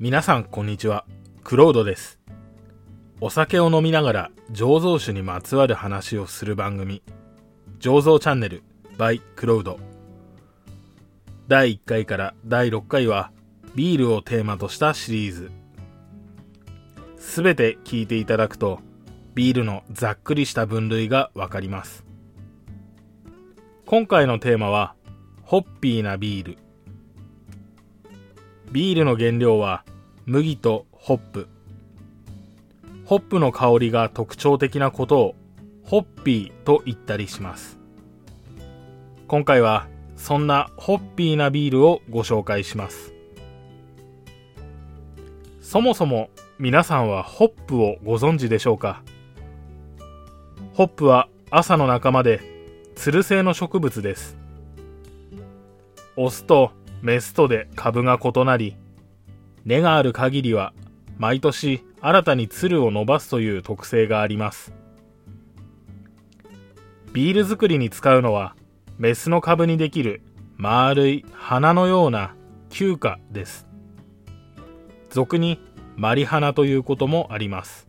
皆さんこんにちは。クロードです。お酒を飲みながら醸造酒にまつわる話をする番組醸造チャンネル by クロード。第1回から第6回はビールをテーマとしたシリーズ。すべて聞いていただくとビールのざっくりした分類がわかります。今回のテーマはホッピーなビール。ビールの原料は麦とホップ。ホップの香りが特徴的なことをホッピーと言ったりします。今回はそんなホッピーなビールをご紹介します。そもそも皆さんはホップをご存知でしょうか？ホップは朝の仲間でつる性の植物です。オスとメスとで株が異なり、根がある限りは毎年新たにつるを伸ばすという特性があります。ビール作りに使うのはメスの株にできる丸い花のような球花です。俗にマリ花ということもあります。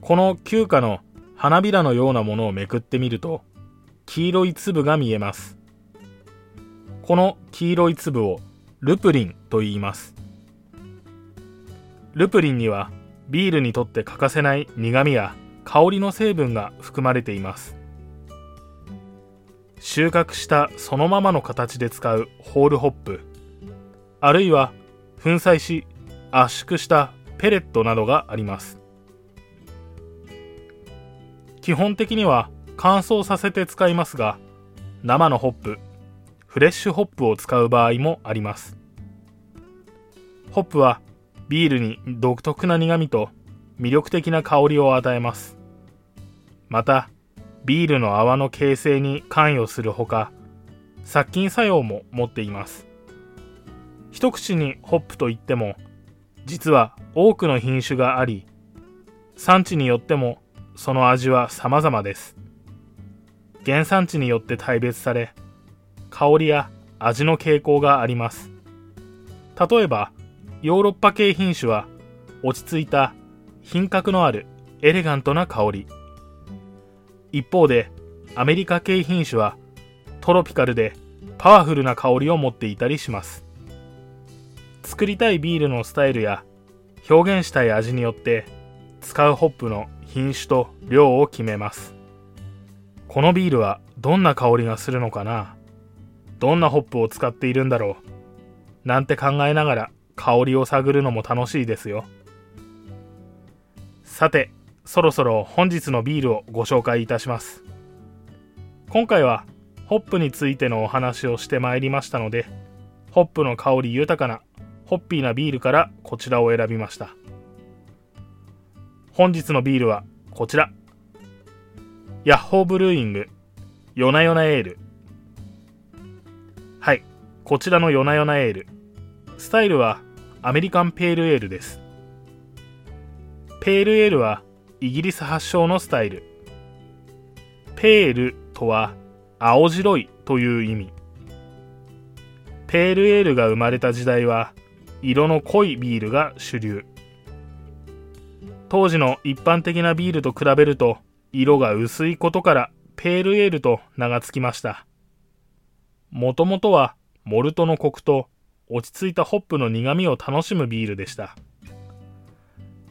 この球花の花びらのようなものをめくってみると黄色い粒が見えます。この黄色い粒をルプリンと言います。ルプリンにはビールにとって欠かせない苦味や香りの成分が含まれています。収穫したそのままの形で使うホールホップ、あるいは粉砕し圧縮したペレットなどがあります。基本的には乾燥させて使いますが、生のホップ、フレッシュホップを使う場合もあります。ホップはビールに独特な苦味と魅力的な香りを与えます。また、ビールの泡の形成に関与するほか、殺菌作用も持っています。一口にホップといっても、実は多くの品種があり、産地によってもその味は様々です。原産地によって大別され、香りや味の傾向があります。例えば、ヨーロッパ系品種は落ち着いた品格のあるエレガントな香り。一方で、アメリカ系品種はトロピカルでパワフルな香りを持っていたりします。作りたいビールのスタイルや表現したい味によって使うホップの品種と量を決めます。このビールはどんな香りがするのかな？どんなホップを使っているんだろう。なんて考えながら香りを探るのも楽しいですよ。さてそろそろ本日のビールをご紹介いたします。今回はホップについてのお話をしてまいりましたのでホップの香り豊かなホッピーなビールからこちらを選びました。本日のビールはこちら。ヤッホーブルーイングヨナヨナエール、こちらのヨナヨナエール。スタイルはアメリカンペールエールです。ペールエールはイギリス発祥のスタイル。ペールとは青白いという意味。ペールエールが生まれた時代は色の濃いビールが主流。当時の一般的なビールと比べると色が薄いことからペールエールと名が付きました。もともとはモルトのコクと落ち着いたホップの苦味を楽しむビールでした。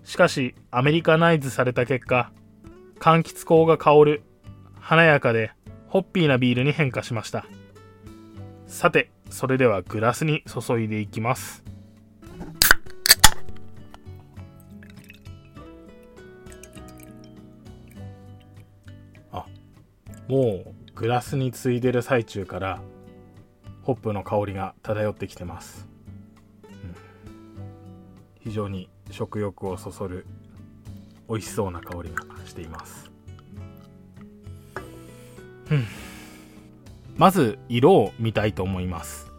しかしアメリカナイズされた結果、柑橘香が香る華やかでホッピーなビールに変化しました。さて、それではグラスに注いでいきます。あ、もうグラスについでる最中からホップの香りが漂ってきてます、うん、非常に食欲をそそる美味しそうな香りがしています、うん、まず色を見たいと思います。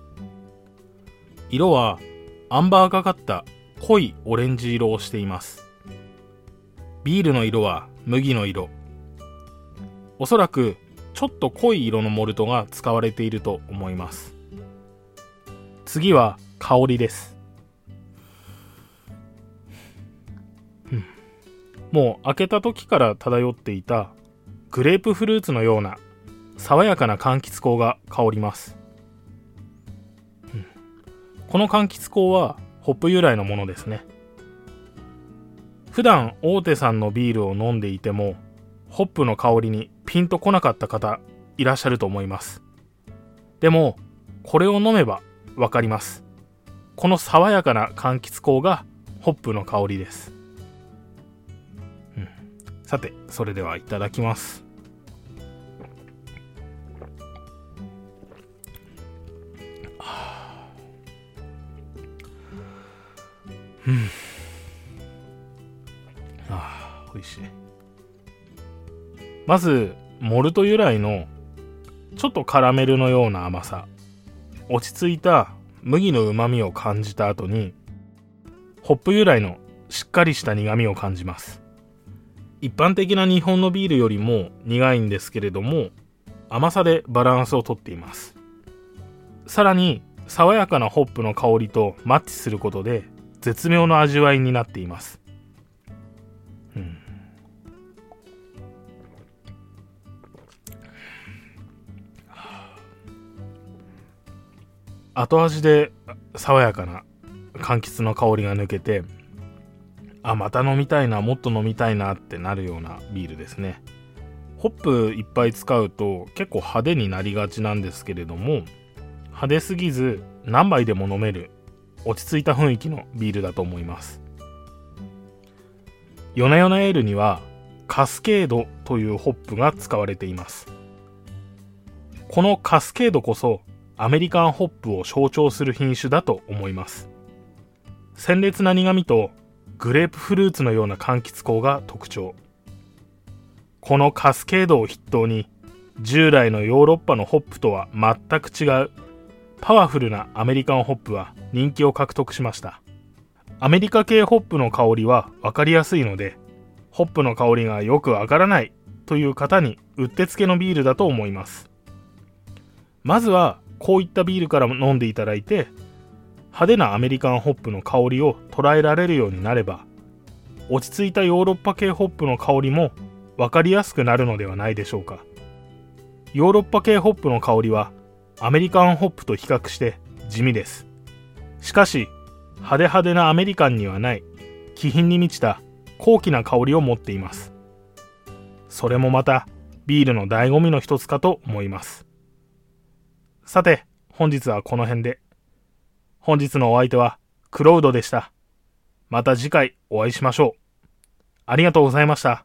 色はアンバーがかった濃いオレンジ色をしています。ビールの色は麦の色。おそらくちょっと濃い色のモルトが使われていると思います。次は香りです。うん、もう開けた時から漂っていたグレープフルーツのような爽やかな柑橘香が香ります、うん、この柑橘香はホップ由来のものですね。普段大手さんのビールを飲んでいてもホップの香りにピンとこなかった方いらっしゃると思います。でもこれを飲めばわかります。この爽やかな柑橘香がホップの香りです、うん、さてそれではいただきます。うん。ああ美味しい。まずモルト由来のちょっとカラメルのような甘さ。落ち着いた麦の旨みを感じた後にホップ由来のしっかりした苦みを感じます。一般的な日本のビールよりも苦いんですけれども甘さでバランスをとっています。さらに爽やかなホップの香りとマッチすることで絶妙の味わいになっています、後味で爽やかな柑橘の香りが抜けてあまた飲みたいなもっと飲みたいなってなるようなビールですね。ホップいっぱい使うと結構派手になりがちなんですけれども派手すぎず何杯でも飲める落ち着いた雰囲気のビールだと思います。ヨナヨナエールにはカスケードというホップが使われています。このカスケードこそアメリカンホップを象徴する品種だと思います。鮮烈な苦味とグレープフルーツのような柑橘香が特徴。このカスケードを筆頭に従来のヨーロッパのホップとは全く違う。パワフルなアメリカンホップは人気を獲得しました。アメリカ系ホップの香りは分かりやすいのでホップの香りがよくわからないという方にうってつけのビールだと思います。まずはこういったビールから飲んでいただいて派手なアメリカンホップの香りを捉えられるようになれば落ち着いたヨーロッパ系ホップの香りも分かりやすくなるのではないでしょうか。ヨーロッパ系ホップの香りはアメリカンホップと比較して地味です。しかし派手派手なアメリカンにはない気品に満ちた高貴な香りを持っています。それもまたビールの醍醐味の一つかと思います。さて本日はこの辺で。本日のお相手はクロウドでした。また次回お会いしましょう。ありがとうございました。